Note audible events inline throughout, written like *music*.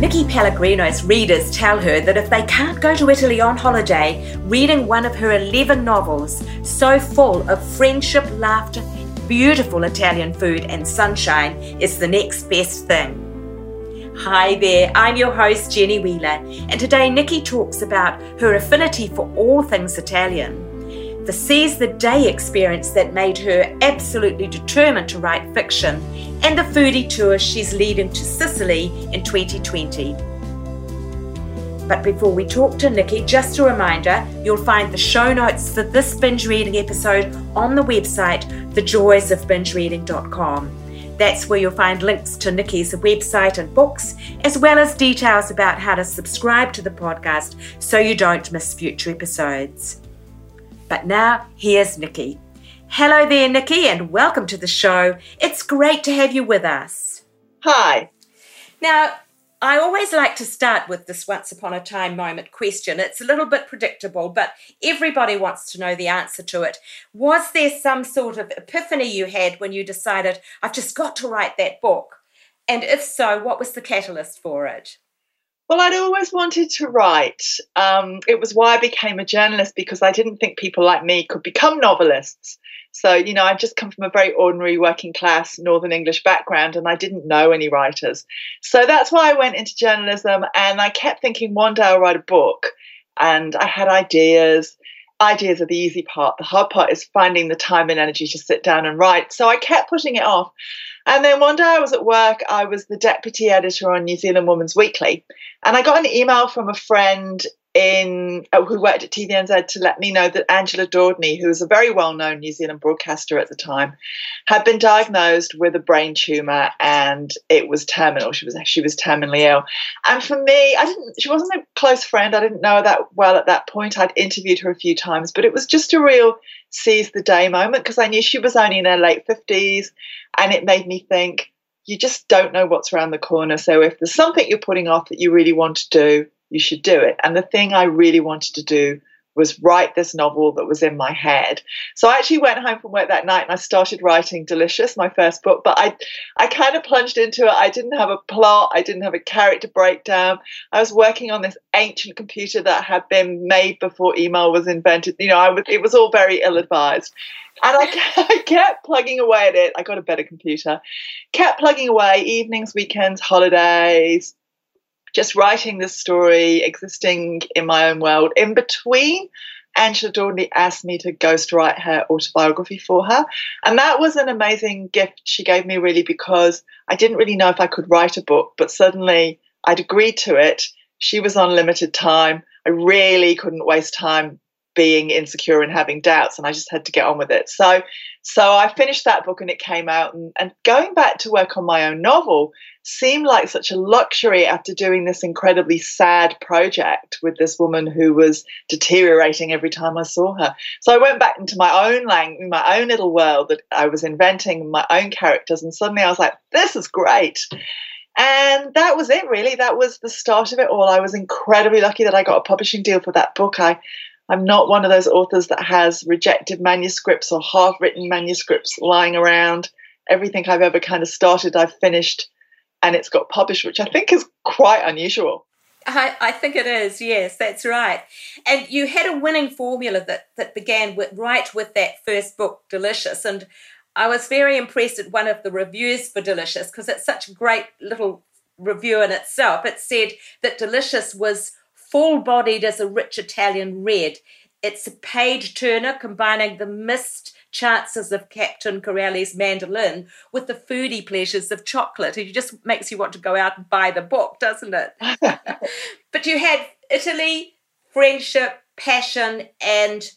Nicky Pellegrino's readers tell her that if they can't go to Italy on holiday, reading one of her 11 novels, so full of friendship, laughter, beautiful Italian food, and sunshine, is the next best thing. Hi there, I'm your host Jenny Wheeler, and today Nicky talks about her affinity for all things Italian the seize the day experience that made her absolutely determined to write fiction, and the foodie tour she's leading to Sicily in 2020. But before we talk to Nicky, just a reminder you'll find the show notes for this binge reading episode on the website thejoysofbingereading.com. That's where you'll find links to Nicky's website and books, as well as details about how to subscribe to the podcast so you don't miss future episodes. But now, here's Nicky. Hello there, Nicky, and welcome to the show. It's great to have you with us. Hi. Now, I always like to start with this once upon a time moment question. It's a little bit predictable, but everybody wants to know the answer to it. Was there some sort of epiphany you had when you decided, I've just got to write that book? And if so, what was the catalyst for it? Well, I'd always wanted to write. Um, it was why I became a journalist because I didn't think people like me could become novelists. So, you know, I'd just come from a very ordinary working class Northern English background and I didn't know any writers. So that's why I went into journalism and I kept thinking one day I'll write a book. And I had ideas. Ideas are the easy part. The hard part is finding the time and energy to sit down and write. So I kept putting it off. And then one day I was at work, I was the deputy editor on New Zealand Woman's Weekly, and I got an email from a friend in uh, who worked at TVNZ to let me know that Angela D'Audney, who was a very well-known New Zealand broadcaster at the time, had been diagnosed with a brain tumor and it was terminal. She was she was terminally ill. And for me, I didn't she wasn't a close friend. I didn't know her that well at that point. I'd interviewed her a few times, but it was just a real seize the day moment because I knew she was only in her late 50s and it made me think you just don't know what's around the corner. So if there's something you're putting off that you really want to do, you should do it. And the thing I really wanted to do was write this novel that was in my head. So I actually went home from work that night and I started writing Delicious, my first book, but I I kind of plunged into it. I didn't have a plot, I didn't have a character breakdown. I was working on this ancient computer that had been made before email was invented. You know, I was it was all very ill-advised. And I, *laughs* I kept plugging away at it. I got a better computer. Kept plugging away evenings, weekends, holidays, just writing this story, existing in my own world. In between, Angela D'Audney asked me to ghostwrite her autobiography for her. And that was an amazing gift she gave me, really, because I didn't really know if I could write a book, but suddenly I'd agreed to it. She was on limited time. I really couldn't waste time being insecure and having doubts and I just had to get on with it. So so I finished that book and it came out and, and going back to work on my own novel seemed like such a luxury after doing this incredibly sad project with this woman who was deteriorating every time I saw her. So I went back into my own language, my own little world that I was inventing my own characters and suddenly I was like, this is great. And that was it, really. That was the start of it all. I was incredibly lucky that I got a publishing deal for that book. I I'm not one of those authors that has rejected manuscripts or half written manuscripts lying around. Everything I've ever kind of started, I've finished and it's got published, which I think is quite unusual. I, I think it is, yes, that's right. And you had a winning formula that, that began with, right with that first book, Delicious. And I was very impressed at one of the reviews for Delicious because it's such a great little review in itself. It said that Delicious was full bodied as a rich Italian red. It's a page turner combining the missed chances of Captain Corelli's mandolin with the foodie pleasures of chocolate. It just makes you want to go out and buy the book, doesn't it? *laughs* but you had Italy, friendship, passion, and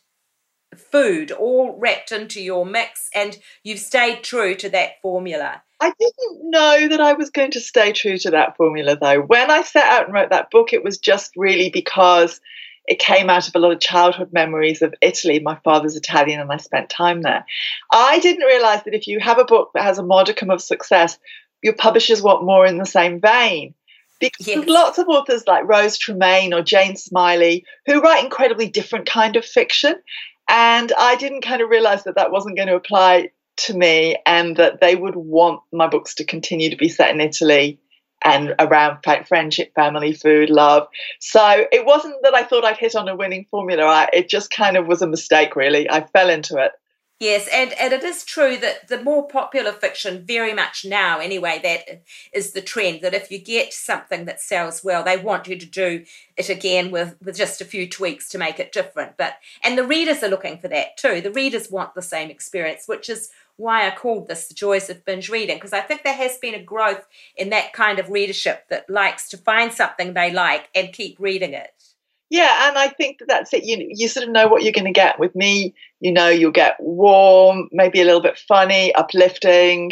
food all wrapped into your mix, and you've stayed true to that formula. I didn't know that I was going to stay true to that formula, though. When I set out and wrote that book, it was just really because it came out of a lot of childhood memories of Italy. My father's Italian and I spent time there. I didn't realize that if you have a book that has a modicum of success, your publishers want more in the same vein. Because yes. lots of authors like Rose Tremain or Jane Smiley who write incredibly different kind of fiction. And I didn't kind of realize that that wasn't going to apply to me and that they would want my books to continue to be set in Italy and around friendship, family, food, love. So it wasn't that I thought I'd hit on a winning formula. I, it just kind of was a mistake, really. I fell into it. Yes, and, and it is true that the more popular fiction, very much now anyway, that is the trend that if you get something that sells well, they want you to do it again with, with just a few tweaks to make it different. But and the readers are looking for that too. The readers want the same experience, which is why I called this the joys of binge reading, because I think there has been a growth in that kind of readership that likes to find something they like and keep reading it. Yeah, and I think that that's it. You you sort of know what you're going to get. With me, you know, you'll get warm, maybe a little bit funny, uplifting.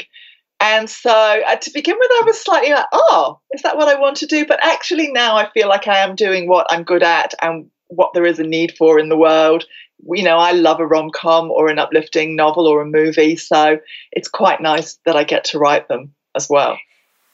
And so uh, to begin with, I was slightly like, oh, is that what I want to do? But actually, now I feel like I am doing what I'm good at and what there is a need for in the world. You know, I love a rom com or an uplifting novel or a movie. So it's quite nice that I get to write them as well.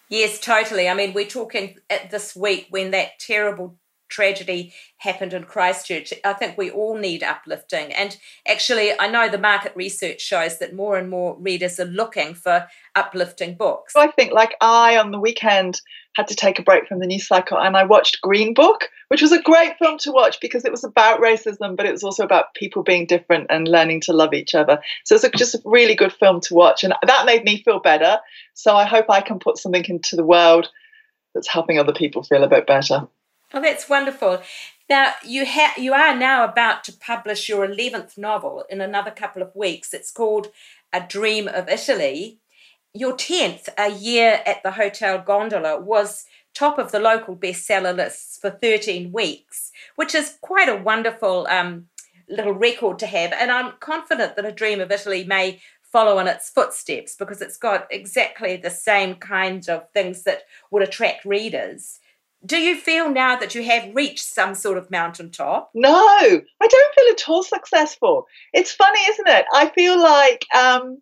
Yes, totally. I mean, we're talking this week when that terrible tragedy happened in Christchurch. I think we all need uplifting. And actually, I know the market research shows that more and more readers are looking for uplifting books. I think, like I, on the weekend, had to take a break from the news cycle and I watched Green Book, which was a great film to watch because it was about racism, but it was also about people being different and learning to love each other. So it's just a really good film to watch. And that made me feel better. So I hope I can put something into the world that's helping other people feel a bit better. Oh, that's wonderful. Now you have you are now about to publish your eleventh novel in another couple of weeks. It's called A Dream of Italy. Your tenth, A Year at the Hotel Gondola, was top of the local bestseller lists for thirteen weeks, which is quite a wonderful um, little record to have. And I'm confident that A Dream of Italy may follow in its footsteps because it's got exactly the same kinds of things that would attract readers do you feel now that you have reached some sort of mountaintop? No, I don't feel at all successful. It's funny, isn't it? I feel like, um,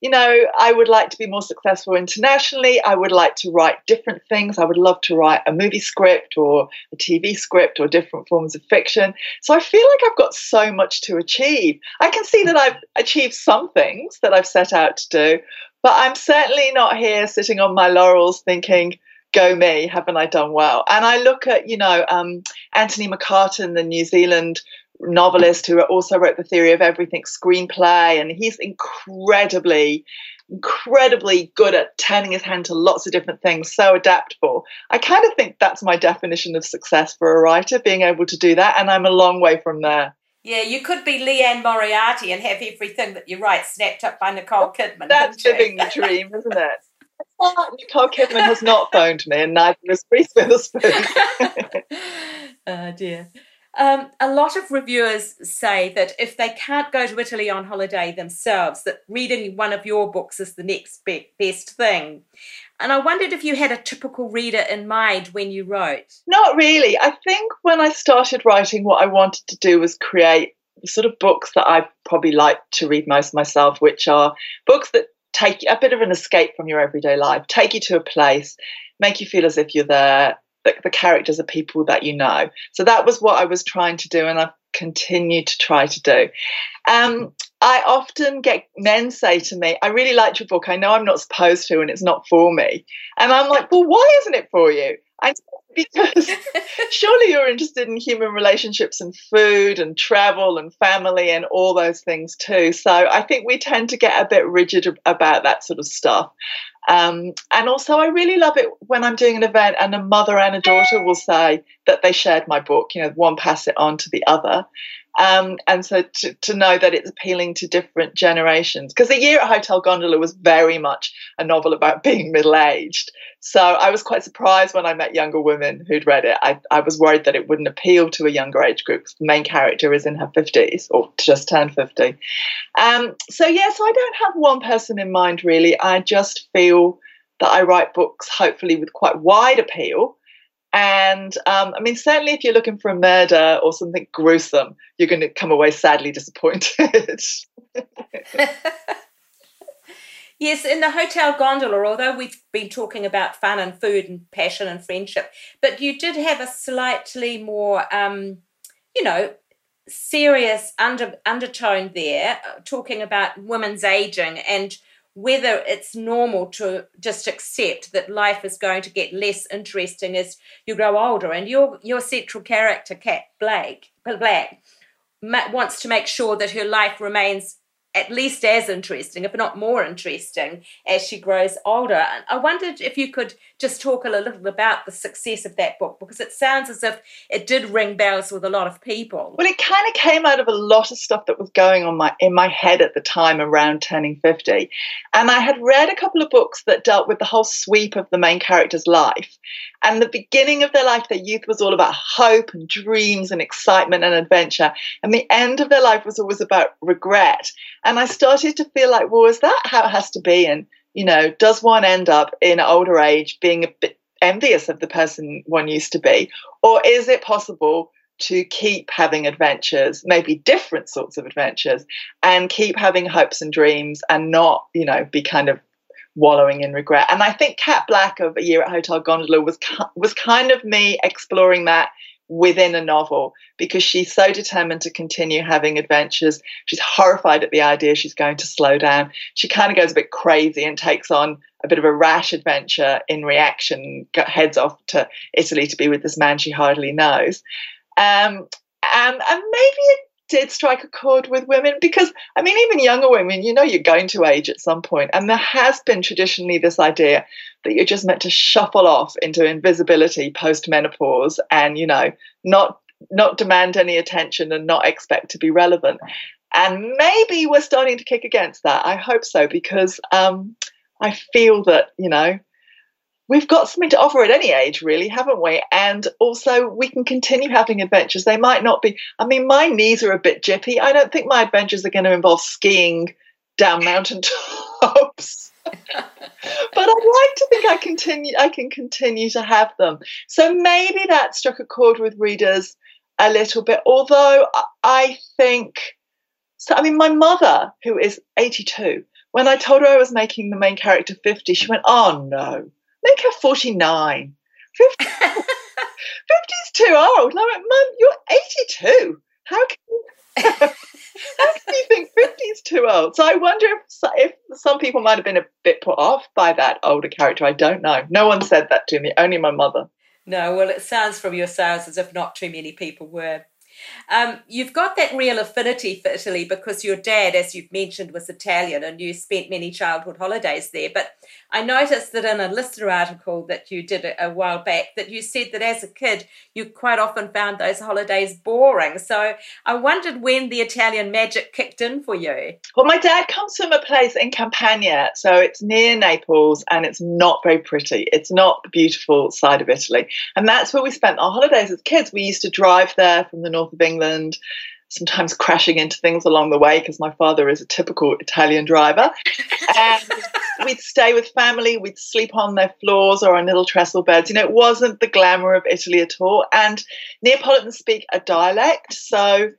you know, I would like to be more successful internationally. I would like to write different things. I would love to write a movie script or a TV script or different forms of fiction. So I feel like I've got so much to achieve. I can see that I've achieved some things that I've set out to do, but I'm certainly not here sitting on my laurels thinking, go me, haven't I done well? And I look at, you know, um, Anthony McCarten, the New Zealand novelist who also wrote the Theory of Everything screenplay, and he's incredibly, incredibly good at turning his hand to lots of different things, so adaptable. I kind of think that's my definition of success for a writer, being able to do that, and I'm a long way from there. Yeah, you could be Liane Moriarty and have everything that you write snapped up by Nicole Kidman. That's living the dream, isn't it? *laughs* Nicole Kidman has not phoned me, and neither has Reese Witherspoon. *laughs* oh dear. Um, a lot of reviewers say that if they can't go to Italy on holiday themselves, that reading one of your books is the next be- best thing. And I wondered if you had a typical reader in mind when you wrote. Not really. I think when I started writing, what I wanted to do was create the sort of books that I probably like to read most myself, which are books that take a bit of an escape from your everyday life, take you to a place, make you feel as if you're there. The, the characters are people that you know. So that was what I was trying to do, and I've continued to try to do. Um, I often get men say to me, I really liked your book. I know I'm not supposed to, and it's not for me. And I'm like, well, why isn't it for you? I because *laughs* surely you're interested in human relationships and food and travel and family and all those things too. So I think we tend to get a bit rigid about that sort of stuff. Um, and also, I really love it when I'm doing an event and a mother and a daughter will say that they shared my book, you know, one pass it on to the other. Um, and so to, to know that it's appealing to different generations. Because the Year at Hotel Gondola was very much a novel about *laughs* being middle aged. So I was quite surprised when I met younger women who'd read it. I, I was worried that it wouldn't appeal to a younger age group. The main character is in her 50s or just turned 50. Um, so, yeah, so I don't have one person in mind really. I just feel that I write books hopefully with quite wide appeal And um, I mean, certainly if you're looking for a murder or something gruesome, you're going to come away sadly disappointed. *laughs* Yes, in the Hotel Gondola, although we've been talking about fun and food and passion and friendship, but you did have a slightly more, um, you know, serious under undertone there, uh, talking about women's aging and whether it's normal to just accept that life is going to get less interesting as you grow older. And your your central character, Kat Blake, Black, wants to make sure that her life remains at least as interesting, if not more interesting, as she grows older. I wondered if you could just talk a little about the success of that book because it sounds as if it did ring bells with a lot of people. Well, it kind of came out of a lot of stuff that was going on my in my head at the time around turning 50. And I had read a couple of books that dealt with the whole sweep of the main character's life. And the beginning of their life, their youth was all about hope and dreams and excitement and adventure. And the end of their life was always about regret. And I started to feel like, well, is that how it has to be? And, you know, does one end up in older age being a bit envious of the person one used to be? Or is it possible to keep having adventures, maybe different sorts of adventures, and keep having hopes and dreams and not, you know, be kind of wallowing in regret. And I think Kat Black of A Year at Hotel Gondola was was kind of me exploring that within a novel because she's so determined to continue having adventures. She's horrified at the idea she's going to slow down. She kind of goes a bit crazy and takes on a bit of a rash adventure in reaction, heads off to Italy to be with this man she hardly knows. Um, and, and maybe did strike a chord with women because I mean, even younger women, you know, you're going to age at some point, and there has been traditionally this idea that you're just meant to shuffle off into invisibility post menopause, and you know, not not demand any attention and not expect to be relevant. And maybe we're starting to kick against that. I hope so because um, I feel that you know we've got something to offer at any age, really, haven't we? And also, we can continue having adventures. They might not be, I mean, my knees are a bit jippy. I don't think my adventures are going to involve skiing down mountain *laughs* tops. *laughs* but I'd like to think I continue I can continue to have them. So maybe that struck a chord with readers a little bit. Although I think so I mean my mother, who is 82, when I told her I was making the main character 50, she went, Oh no, Make her 49. 50, 50 is too old. I'm like, Mum, you're 82. How can you, *laughs* how can you think 50 is too old? So I wonder if, if some people might have been a bit put off by that older character. I don't know. No one said that to me, only my mother. No, well, it sounds from your sounds as if not too many people were. Um, you've got that real affinity for Italy because your dad, as you've mentioned, was Italian and you spent many childhood holidays there. But I noticed that in a listener article that you did a, a while back, that you said that as a kid you quite often found those holidays boring. So I wondered when the Italian magic kicked in for you. Well, my dad comes from a place in Campania, so it's near Naples and it's not very pretty. It's not the beautiful side of Italy. And that's where we spent our holidays as kids. We used to drive there from the north of England, sometimes crashing into things along the way because my father is a typical Italian driver. And *laughs* we'd stay with family, we'd sleep on their floors or on little trestle beds. You know, it wasn't the glamour of Italy at all. And Neapolitans speak a dialect, so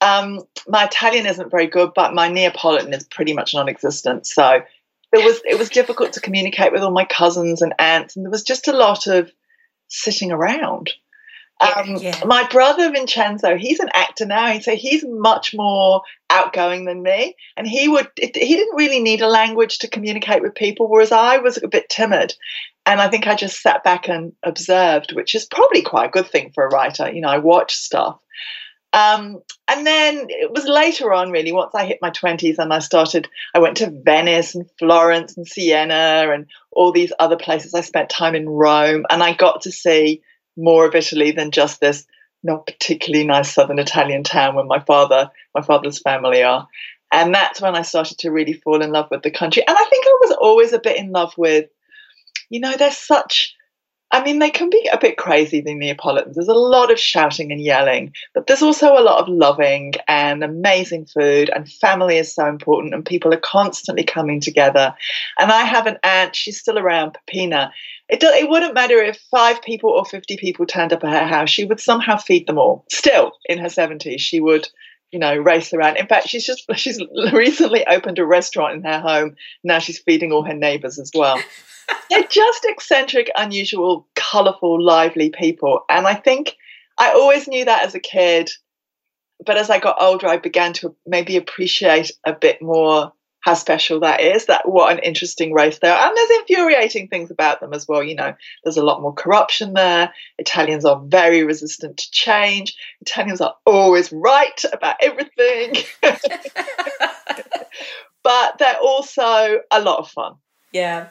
um, my Italian isn't very good, but my Neapolitan is pretty much non-existent. So it was it was difficult to communicate with all my cousins and aunts, and there was just a lot of sitting around. Um, yeah. My brother Vincenzo, he's an actor now, so he's much more outgoing than me, and he would he didn't really need a language to communicate with people, whereas I was a bit timid, and I think I just sat back and observed, which is probably quite a good thing for a writer. You know, I watch stuff. Um, and then it was later on, really, once I hit my 20s and I started, I went to Venice and Florence and Siena and all these other places. I spent time in Rome and I got to see more of Italy than just this not particularly nice southern Italian town where my father, my father's family are. And that's when I started to really fall in love with the country. And I think I was always a bit in love with, you know, there's such I mean, they can be a bit crazy, the Neapolitans. There's a lot of shouting and yelling, but there's also a lot of loving and amazing food, and family is so important, and people are constantly coming together. And I have an aunt, she's still around, Peppina. It, do, it wouldn't matter if five people or 50 people turned up at her house, she would somehow feed them all. Still, in her 70s, she would you know, race around. In fact, she's just *laughs* she's recently opened a restaurant in her home. Now she's feeding all her neighbours as well. *laughs* They're just eccentric, unusual, colourful, lively people. And I think I always knew that as a kid. But as I got older, I began to maybe appreciate a bit more how special that is, that what an interesting race they are. And there's infuriating things about them as well. You know, there's a lot more corruption there. Italians are very resistant to change. Italians are always right about everything. *laughs* *laughs* but they're also a lot of fun. Yeah.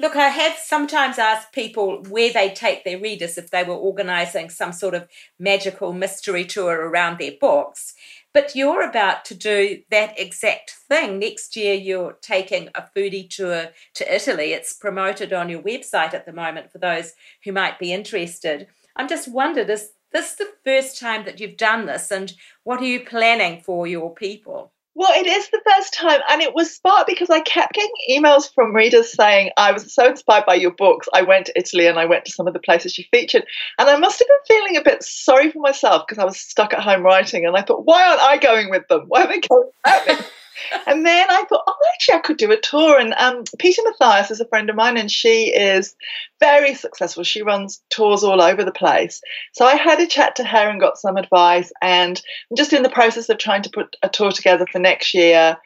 Look, I have sometimes asked people where they take their readers if they were organising some sort of magical mystery tour around their books. But you're about to do that exact thing. Next year, you're taking a foodie tour to Italy. It's promoted on your website at the moment for those who might be interested. I'm just wondered is this the first time that you've done this? And what are you planning for your people? Well, it is the first time, and it was smart because I kept getting emails from readers saying, I was so inspired by your books. I went to Italy and I went to some of the places you featured. And I must have been feeling a bit sorry for myself because I was stuck at home writing. And I thought, why aren't I going with them? Why are they going without me? *laughs* and then I thought, oh, actually, I could do a tour. And um, Peta Mathias is a friend of mine, and she is very successful. She runs tours all over the place. So I had a chat to her and got some advice. And I'm just in the process of trying to put a tour together for next year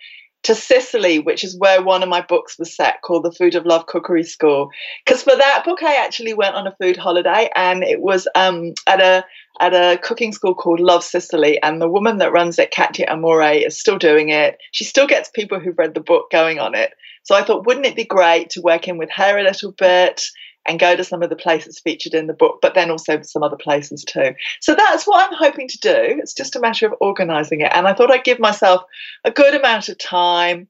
to Sicily, which is where one of my books was set, called The Food of Love Cookery School. Because for that book, I actually went on a food holiday, and it was um, at a at a cooking school called Love Sicily. And the woman that runs it, Katia Amore, is still doing it. She still gets people who've read the book going on it. So I thought, wouldn't it be great to work in with her a little bit? And go to some of the places featured in the book, but then also some other places too. So that's what I'm hoping to do. It's just a matter of organizing it. And I thought I'd give myself a good amount of time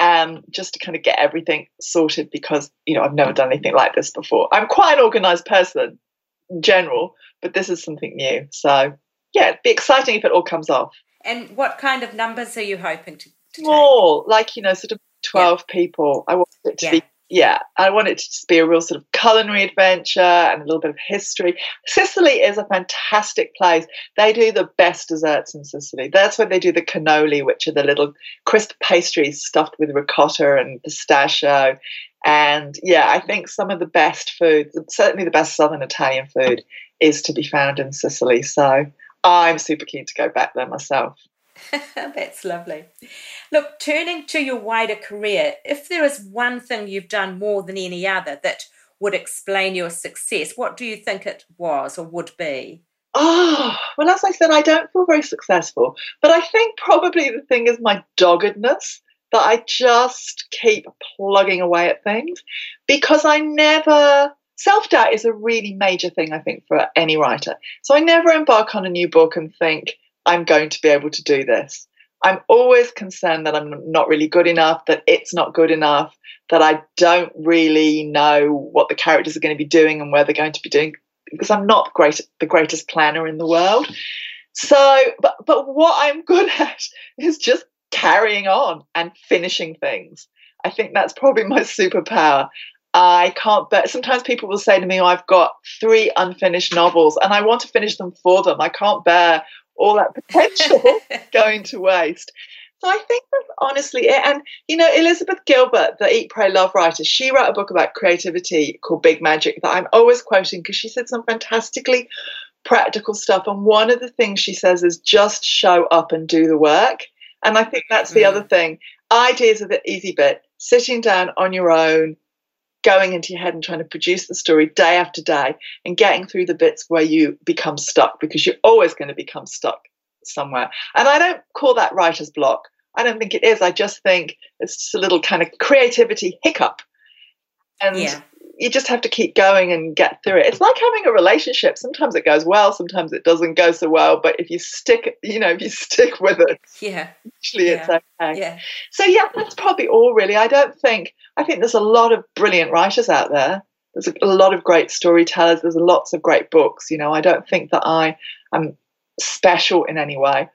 um, just to kind of get everything sorted because, you know, I've never done anything like this before. I'm quite an organized person in general, but this is something new. So, yeah, it'd be exciting if it all comes off. And what kind of numbers are you hoping to? to Small, like, you know, sort of 12 yeah. people. I want it to yeah. be yeah, I want it to just be a real sort of culinary adventure and a little bit of history. Sicily is a fantastic place. They do the best desserts in Sicily. That's where they do the cannoli, which are the little crisp pastries stuffed with ricotta and pistachio. And yeah, I think some of the best food, certainly the best Southern Italian food, is to be found in Sicily. So I'm super keen to go back there myself. *laughs* That's lovely. Look, turning to your wider career, if there is one thing you've done more than any other that would explain your success, what do you think it was or would be? Oh, well, as I said, I don't feel very successful, but I think probably the thing is my doggedness that I just keep plugging away at things because I never. Self doubt is a really major thing, I think, for any writer. So I never embark on a new book and think, I'm going to be able to do this. I'm always concerned that I'm not really good enough, that it's not good enough, that I don't really know what the characters are going to be doing and where they're going to be doing because I'm not great the greatest planner in the world. So, but but what I'm good *laughs* at is just carrying on and finishing things. I think that's probably my superpower. I can't bear. Sometimes people will say to me, oh, "I've got three unfinished novels, and I want to finish them for them. I can't bear all that potential *laughs* going to waste. So I think that's honestly it. And, you know, Elizabeth Gilbert, the Eat, Pray, Love writer, she wrote a book about creativity called Big Magic that I'm always quoting because she said some fantastically practical stuff. And one of the things she says is just show up and do the work. And I think that's the mm. other thing. Ideas are the easy bit. Sitting down on your own, going into your head and trying to produce the story day after day and getting through the bits where you become stuck because you're always going to become stuck somewhere. And I don't call that writer's block. I don't think it is. I just think it's just a little kind of creativity hiccup. And yeah you just have to keep going and get through it. It's like having a relationship. Sometimes it goes well, sometimes it doesn't go so well. But if you stick, you know, if you *laughs* stick with it, yeah, usually yeah. it's okay. Yeah. So yeah, that's probably all really. I don't think. I think there's a lot of brilliant writers out there. there's a, a lot of great storytellers. There's lots of great books. You know, I don't think that I am special in any way,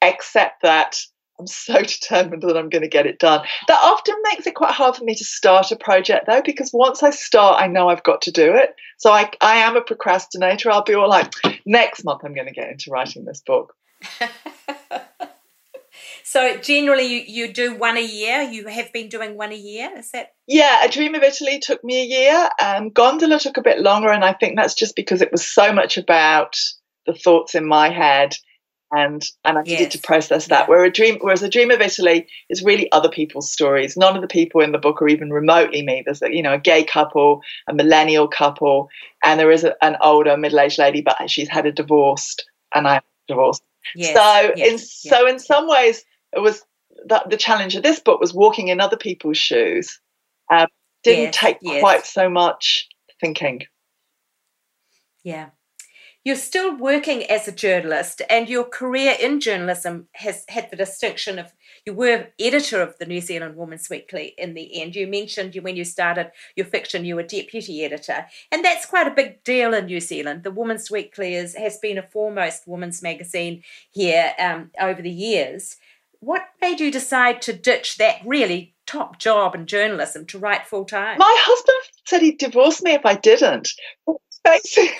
except that I'm so *laughs* determined that I'm going to get it done. That often makes it quite hard for me to start a project though, because once I start, I know I've got to do it. So I, I am a procrastinator. I'll be all like, next month I'm going to get into writing this book. *laughs* so generally you, you do one a year. You have been doing one a year. Is that? Yeah, A Dream of Italy took me a year. Um, Gondola took a bit longer, and I think that's just because it was so much about the thoughts in my head and and I yes. needed to process that. Where a dream, whereas a dream of Italy is really other people's stories. None of the people in the book are even remotely me. There's a, you know a gay couple, a millennial couple, and there is a, an older middle-aged lady, but she's had a divorce, and I'm divorced. Yes. So yes. in so in some ways, it was that the challenge of this book was walking in other people's shoes. Um, didn't take quite so much thinking. Yeah you're still working as a journalist, and your career in journalism has had the distinction of you were editor of the New Zealand Woman's Weekly in the end. You mentioned when you started your fiction, you were deputy editor, and that's quite a big deal in New Zealand. The Woman's Weekly is, has been a foremost women's magazine here um, over the years. What made you decide to ditch that really top job in journalism to write full time? My husband said he'd divorce me if I didn't basically,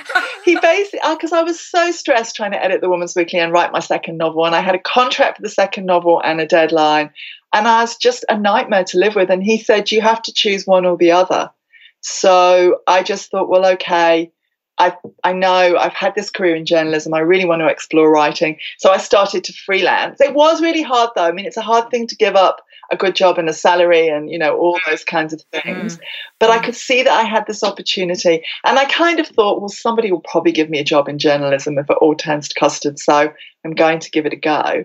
he basically, because uh, I was so stressed trying to edit the Woman's Weekly and write my second novel, and I had a contract for the second novel and a deadline, and I was just a nightmare to live with. And he said, You have to choose one or the other. So I just thought, well, okay, I I know I've had this career in journalism. I really want to explore writing. So I started to freelance. It was really hard though. I mean, it's a hard thing to give up a good job and a salary and you know all those kinds of things. Mm. But I could see that I had this opportunity, and I kind of thought, well, somebody will probably give me a job in journalism if it all turns to custard. So I'm going to give it a go.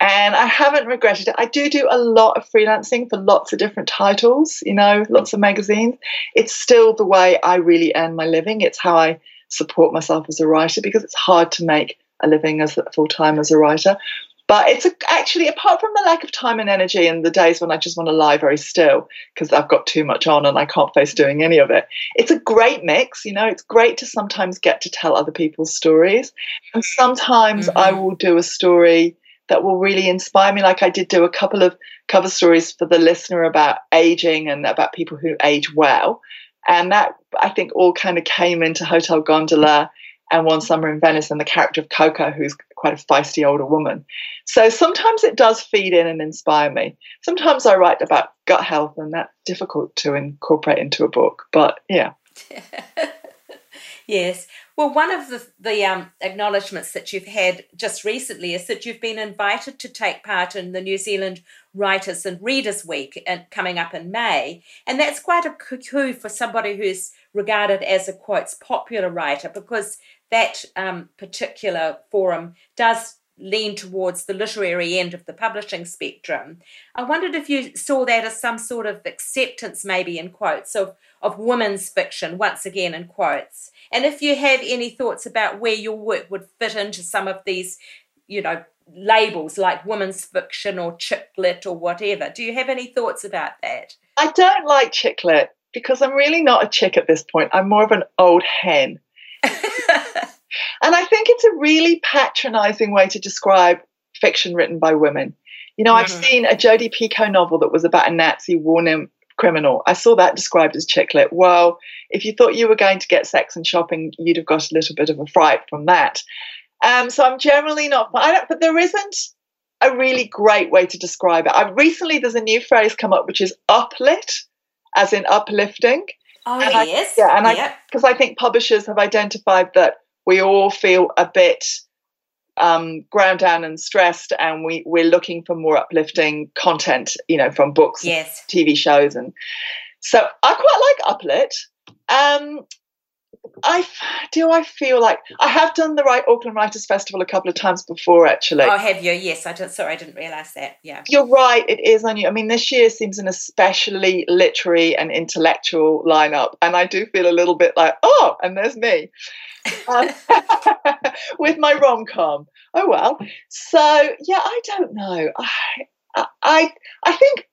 And I haven't regretted it. I do do a lot of freelancing for lots of different titles, you know, lots of magazines. It's still the way I really earn my living. It's how I support myself as a writer because it's hard to make a living as a full time as a writer. But it's a, actually, apart from the lack of time and energy and the days when I just want to lie very still because I've got too much on and I can't face doing any of it, it's a great mix. You know, it's great to sometimes get to tell other people's stories. And sometimes mm-hmm. I will do a story that will really inspire me. Like I did do a couple of cover stories for the listener about aging and about people who age well. And that I think all kind of came into Hotel Gondola and One Summer in Venice and the character of Coco, who's quite a feisty older woman. So sometimes it does feed in and inspire me. Sometimes I write about gut health, and that's difficult to incorporate into a book. But yeah. *laughs* yes. Well, one of the, the um, acknowledgements that you've had just recently is that you've been invited to take part in the New Zealand Writers and Readers Week and coming up in May. And that's quite a coup for somebody who's regarded as a quotes popular writer because that um, particular forum does lean towards the literary end of the publishing spectrum. I wondered if you saw that as some sort of acceptance, maybe in quotes, of, of women's fiction, once again in quotes. And if you have any thoughts about where your work would fit into some of these, you know, labels like women's fiction or chick lit or whatever. Do you have any thoughts about that? I don't like chick lit because I'm really not a chick at this point. I'm more of an old hen. *laughs* and I think it's a really patronizing way to describe fiction written by women. You know, mm-hmm. I've seen a Jodi Picoult novel that was about a Nazi war criminal. I saw that described as chick lit. Well, if you thought you were going to get sex and shopping, you'd have got a little bit of a fright from that. Um, so I'm generally not, I don't, but there isn't a really great way to describe it. I recently there's a new phrase come up which is uplit, as in uplifting. Oh and yes, I, yeah, and yep. I because I think publishers have identified that we all feel a bit um, ground down and stressed, and we we're looking for more uplifting content, you know, from books, yes, TV shows, and so I quite like Uplit. Um, I do. I feel like I have done the right Auckland Writers Festival a couple of times before, actually. Oh, have you? Yes, I just sorry, I didn't realise that. Yeah, you're right. It is on you. I mean, this year seems an especially literary and intellectual lineup, and I do feel a little bit like, oh, and there's me um, *laughs* with my rom com. Oh well. So yeah, I don't know. I, I I think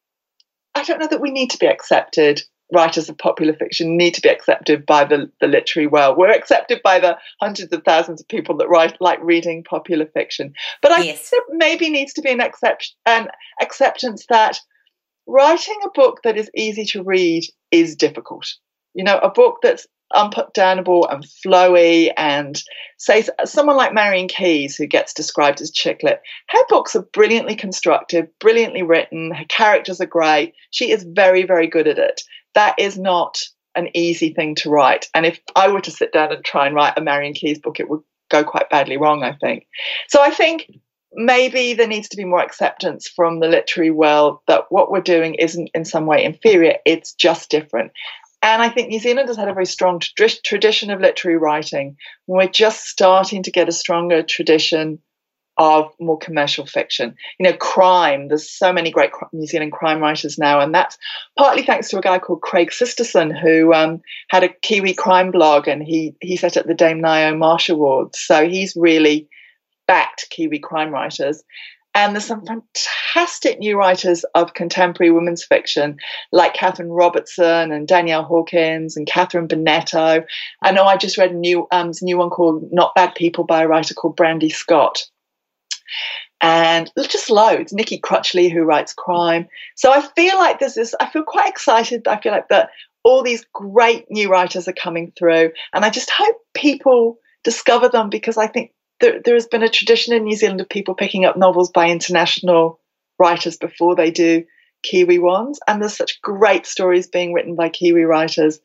I don't know that we need to be accepted writers of popular fiction need to be accepted by the, the literary world. We're accepted by the hundreds of thousands of people that write like reading popular fiction. But I yes. think there maybe needs to be an, accept, an acceptance that writing a book that is easy to read is difficult. You know, a book that's unputdownable and flowy and say someone like Marion Keyes who gets described as chick lit her books are brilliantly constructed brilliantly written her characters are great she is very very good at it that is not an easy thing to write and if I were to sit down and try and write a Marion Keyes book it would go quite badly wrong I think so I think maybe there needs to be more acceptance from the literary world that what we're doing isn't in some way inferior, it's just different. And I think New Zealand has had a very strong tradition of literary writing. We're just starting to get a stronger tradition of more commercial fiction. You know, crime, there's so many great New Zealand crime writers now, and that's partly thanks to a guy called Craig Sisterson, who um, had a Kiwi crime blog and he, he set up the Dame Ngaio Marsh Awards. So he's really backed Kiwi crime writers. And there's some fantastic new writers of contemporary women's fiction, like Catherine Robertson and Danielle Hawkins and Catherine Bonetto. I know I just read a new, um, new one called Not Bad People by a writer called Brandy Scott. And just loads. Nikki Crutchley, who writes crime. So I feel like this, I feel quite excited. I feel like that all these great new writers are coming through. And I just hope people discover them because I think there, there has been a tradition in New Zealand of people picking up novels by international writers before they do Kiwi ones. And there's such great stories being written by Kiwi writers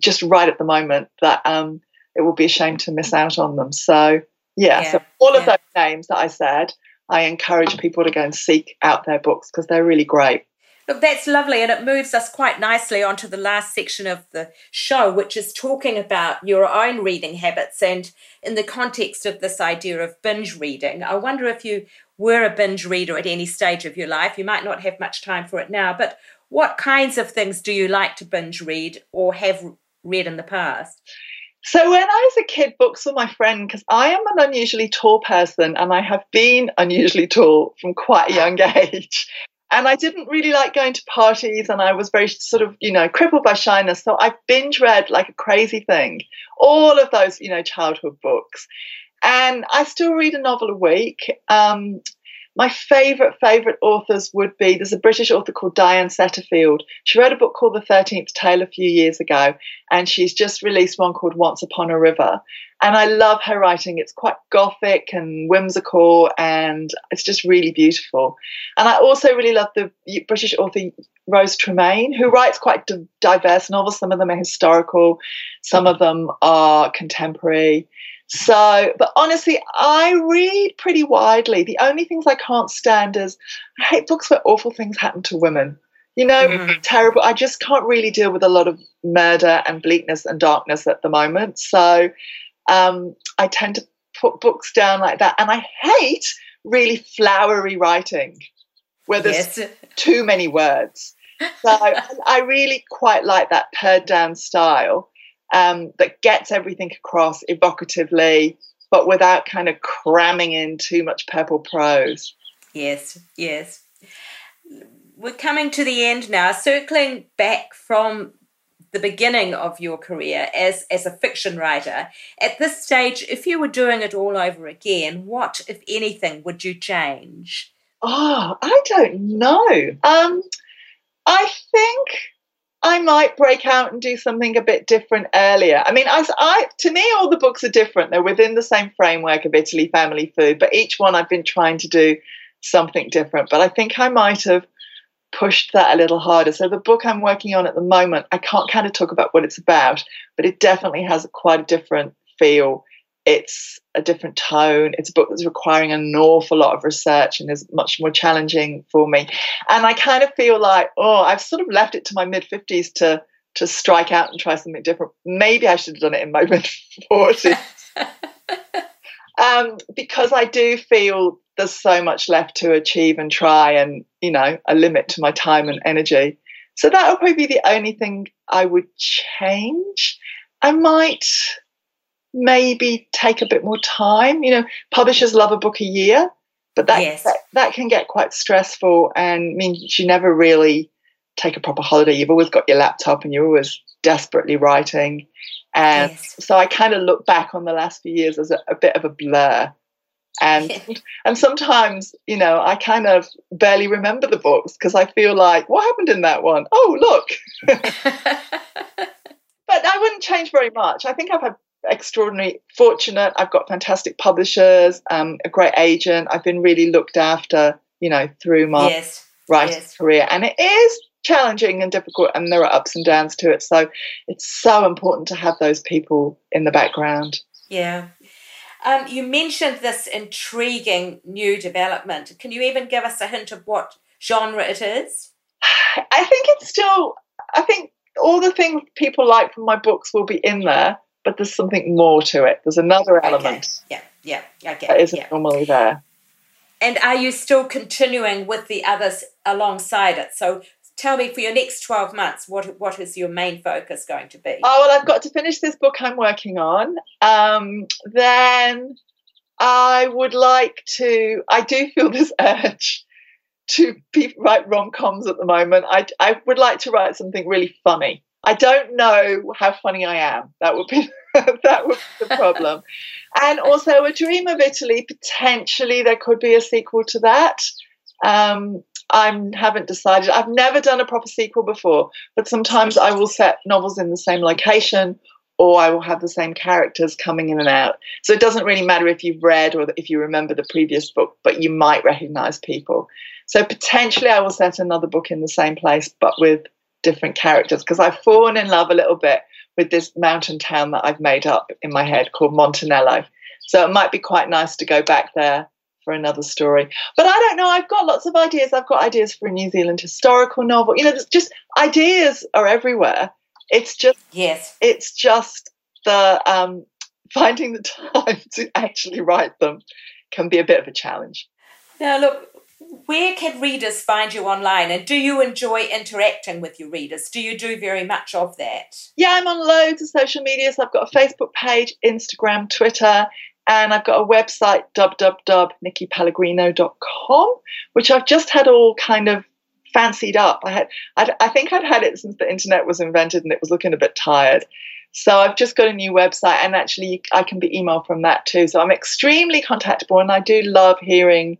just right at the moment that um, it will be a shame to miss out on them. So, yeah, yeah so all of yeah. those names that I said, I encourage people to go and seek out their books because they're really great. Look, that's lovely, and it moves us quite nicely onto the last section of the show, which is talking about your own reading habits. And in the context of this idea of binge reading, I wonder if you were a binge reader at any stage of your life. You might not have much time for it now, but what kinds of things do you like to binge read or have read in the past? So when I was a kid, books were my friend because I am an unusually tall person and I have been unusually tall from quite a young *laughs* age and I didn't really like going to parties, and I was very sort of, you know, crippled by shyness. So I binge read like a crazy thing, all of those, you know, childhood books. And I still read a novel a week. Um, my favorite, favorite authors would be there's a British author called Diane Setterfield. She wrote a book called The 13th Tale a few years ago, and she's just released one called Once Upon a River. And I love her writing. It's quite gothic and whimsical, and it's just really beautiful. And I also really love the British author Rose Tremain, who writes quite diverse novels. Some of them are historical, some of them are contemporary. So, but honestly, I read pretty widely. The only things I can't stand is I hate books where awful things happen to women. You know, mm-hmm. terrible. I just can't really deal with a lot of murder and bleakness and darkness at the moment. So, um, I tend to put books down like that. And I hate really flowery writing where there's yes. too many words. So *laughs* I, I really quite like that pared down style um, that gets everything across evocatively, but without kind of cramming in too much purple prose. Yes, yes. We're coming to the end now, circling back from the beginning of your career as, as a fiction writer. At this stage, if you were doing it all over again, what, if anything, would you change? Oh, I don't know. Um, I think I might break out and do something a bit different earlier. I mean, I, I, to me, all the books are different. They're within the same framework of Italy Family Food, but each one I've been trying to do something different. But I think I might have pushed that a little harder. So the book I'm working on at the moment, I can't kind of talk about what it's about, but it definitely has quite a different feel it's a different tone. It's a book that's requiring an awful lot of research and is much more challenging for me. And I kind of feel like, oh, I've sort of left it to my mid 50s to to strike out and try something different. Maybe I should have done it in my *laughs* mid 40s. um, because I do feel there's so much left to achieve and try, and you know, a limit to my time and energy. So that would probably be the only thing I would change. I might maybe take a bit more time. You know, publishers love a book a year, but that, yes. that, that can get quite stressful and means you never really take a proper holiday. You've always got your laptop and you're always desperately writing. And yes. so I kind of look back on the last few years as a, a bit of a blur. And *laughs* and sometimes, you know, I kind of barely remember the books because I feel like, what happened in that one? Oh, look. *laughs* *laughs* but I wouldn't change very much. I think I've had extraordinary fortunate. I've got fantastic publishers, um, a great agent. I've been really looked after, you know, through my yes. writing yes. career. And it is challenging and difficult and there are ups and downs to it. So it's so important to have those people in the background. Yeah. Um, you mentioned this intriguing new development. Can you even give us a hint of what genre it is? *sighs* I think it's still, I think all the things people like from my books will be in there, but there's something more to it. There's another element. Okay. Yeah, yeah, I get that isn't yeah. normally there. And are you still continuing with the others alongside it? So tell me for your next 12 months what what is your main focus going to be oh well i've got to finish this book i'm working on um, then i would like to i do feel *laughs* this urge to be, write rom-coms at the moment I, I would like to write something really funny i don't know how funny i am that would be *laughs* that would be the problem and also a dream of italy potentially there could be a sequel to that um, I haven't decided. I've never done a proper sequel before, but sometimes I will set novels in the same location or I will have the same characters coming in and out. So it doesn't really matter if you've read or if you remember the previous book, but you might recognize people. So potentially I will set another book in the same place, but with different characters because I've fallen in love a little bit with this mountain town that I've made up in my head called Montanello. So it might be quite nice to go back there for another story. But I don't know. I've got lots of ideas. I've got ideas for a New Zealand historical novel. You know, there's just ideas are everywhere. It's just yes. It's just the um, finding the *laughs* time to actually write them can be a bit of a challenge. Now, look, where can readers find you online and do you enjoy interacting with your readers do you do very much of that yeah i'm on loads of social media so i've got a facebook page instagram twitter and I've got a website, www.nickypellegrino.com, which I've just had all kind of fancied up. I had, I'd, I think I'd had it since the internet was invented, and it was looking a bit tired. So I've just got a new website, and actually I can be emailed from that too. So I'm extremely contactable, and I do love hearing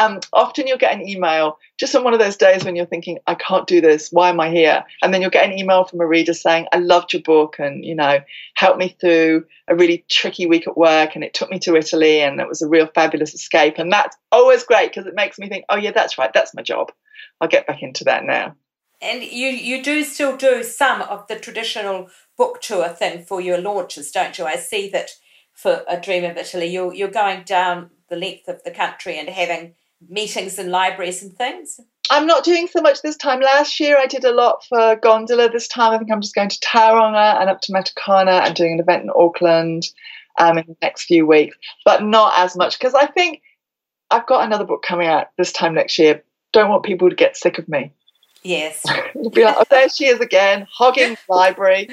um, often you'll get an email just on one of those days when you're thinking, I can't do this. Why am I here? And then you'll get an email from a reader saying, I loved your book and, you know, helped me through a really tricky week at work and it took me to Italy and it was a real fabulous escape. And that's always great because it makes me think, oh, yeah, that's right. That's my job. I'll get back into that now. And you, you do still do some of the traditional book tour thing for your launches, don't you? I see that for A Dream of Italy, you're, you're going down the length of the country and having meetings in libraries and things? I'm not doing so much this time. Last year I did a lot for Gondola. This time I think I'm just going to Tauranga and up to Matakana and doing an event in Auckland um, in the next few weeks, but not as much because I think I've got another book coming out this time next year. Don't want people to get sick of me. Yes. *laughs* be like, oh, there she is again, hogging the library.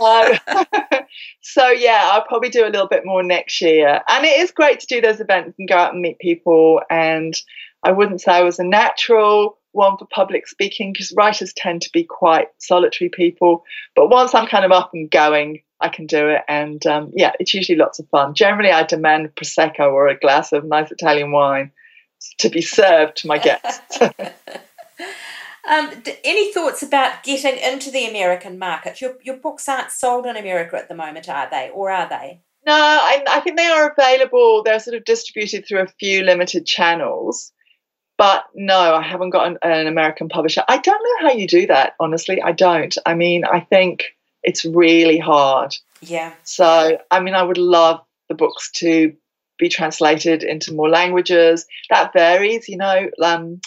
Uh, *laughs* so yeah, I'll probably do a little bit more next year. And it is great to do those events and go out and meet people. And I wouldn't say I was a natural one for public speaking because writers tend to be quite solitary people. But once I'm kind of up and going, I can do it. And um, yeah, it's usually lots of fun. Generally, I demand prosecco or a glass of nice Italian wine to be served to my *laughs* guests. Um, any thoughts about getting into the American market? Your, your books aren't sold in America at the moment, are they? Or are they? No, I, I think they are available. They're sort of distributed through a few limited channels. But no, I haven't got an, an American publisher. I don't know how you do that, honestly. I don't. I mean, I think it's really hard. Yeah. So, I mean, I would love the books to be translated into more languages. That varies, you know. Um,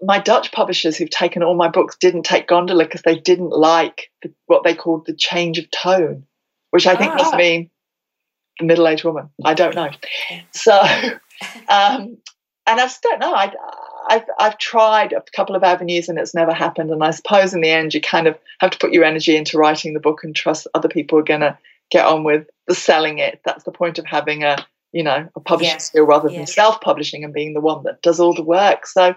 my Dutch publishers who've taken all my books didn't take Gondola because they didn't like the, what they called the change of tone, which I think ah. must mean the middle-aged woman. I don't know. So, *laughs* um, and I just don't know. I, I've, I've tried a couple of avenues and it's never happened. And I suppose in the end, you kind of have to put your energy into writing the book and trust other people are going to get on with the selling it. That's the point of having a you know, a publishing Yeah. skill rather than Yeah. self-publishing and being the one that does all the work. So, and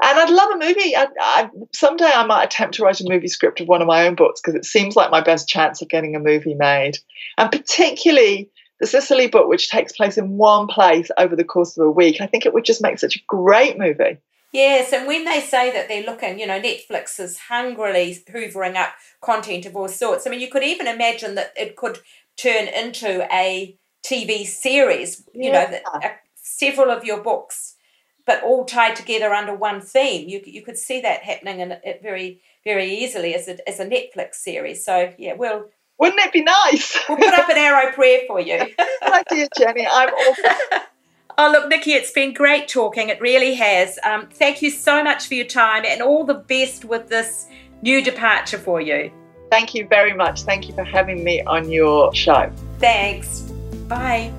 I'd love a movie. I, I, someday I might attempt to write a movie script of one of my own books because it seems like my best chance of getting a movie made. And particularly the Sicily book, which takes place in one place over the course of a week, I think it would just make such a great movie. Yes, and when they say that they're looking, you know, Netflix is hungrily hoovering up content of all sorts. I mean, you could even imagine that it could turn into a TV series, you know, that, uh, several of your books, but all tied together under one theme. You, you could see that happening in it very, very easily as a, as a Netflix series. So, yeah, we'll, Wouldn't it be nice? we'll put up an arrow prayer for you. *laughs* Good idea, Jenny. I'm awful. *laughs* Oh, look, Nicky, it's been great talking. It really has. Um, thank you so much for your time and all the best with this new departure for you. Thank you very much. Thank you for having me on your show. Thanks. Bye.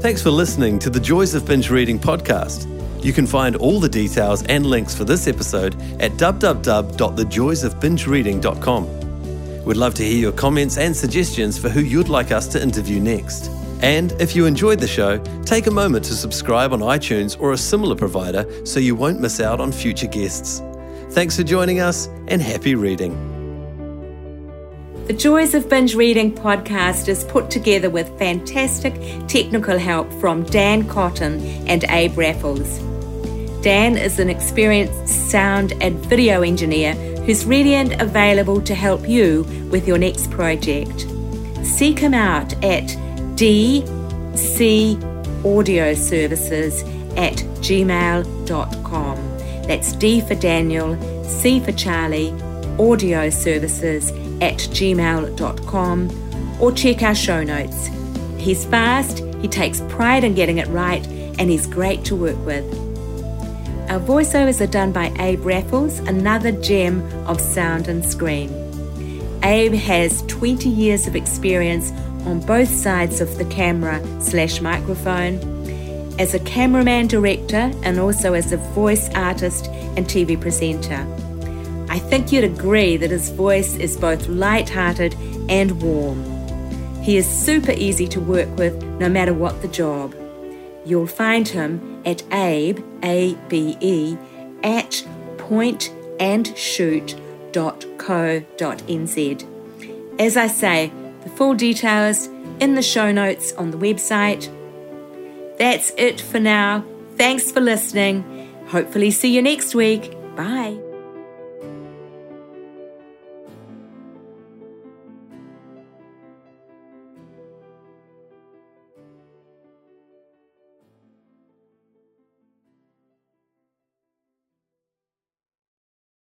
Thanks for listening to the Joys of Binge Reading podcast. You can find all the details and links for this episode at www.thejoysofbingereading.com. We'd love to hear your comments and suggestions for who you'd like us to interview next. And if you enjoyed the show, take a moment to subscribe on iTunes or a similar provider so you won't miss out on future guests. Thanks for joining us and happy reading. The Joys of Binge Reading podcast is put together with fantastic technical help from Dan Cotton and Abe Raffles. Dan is an experienced sound and video engineer who's ready and available to help you with your next project. Seek him out at dcaudioservices at gmail.com. That's D for Daniel, C for Charlie, audio services at gmail.com or check our show notes. He's fast, he takes pride in getting it right, and he's great to work with. Our voiceovers are done by Abe Raffles, another gem of sound and screen. Abe has 20 years of experience on both sides of the camera slash microphone, as a cameraman director and also as a voice artist and TV presenter. I think you'd agree that his voice is both light-hearted and warm. He is super easy to work with no matter what the job. You'll find him at abe, A-B-E, at pointandshoot.co.nz. As I say, the full details in the show notes on the website. That's it for now. Thanks for listening. Hopefully, see you next week. Bye.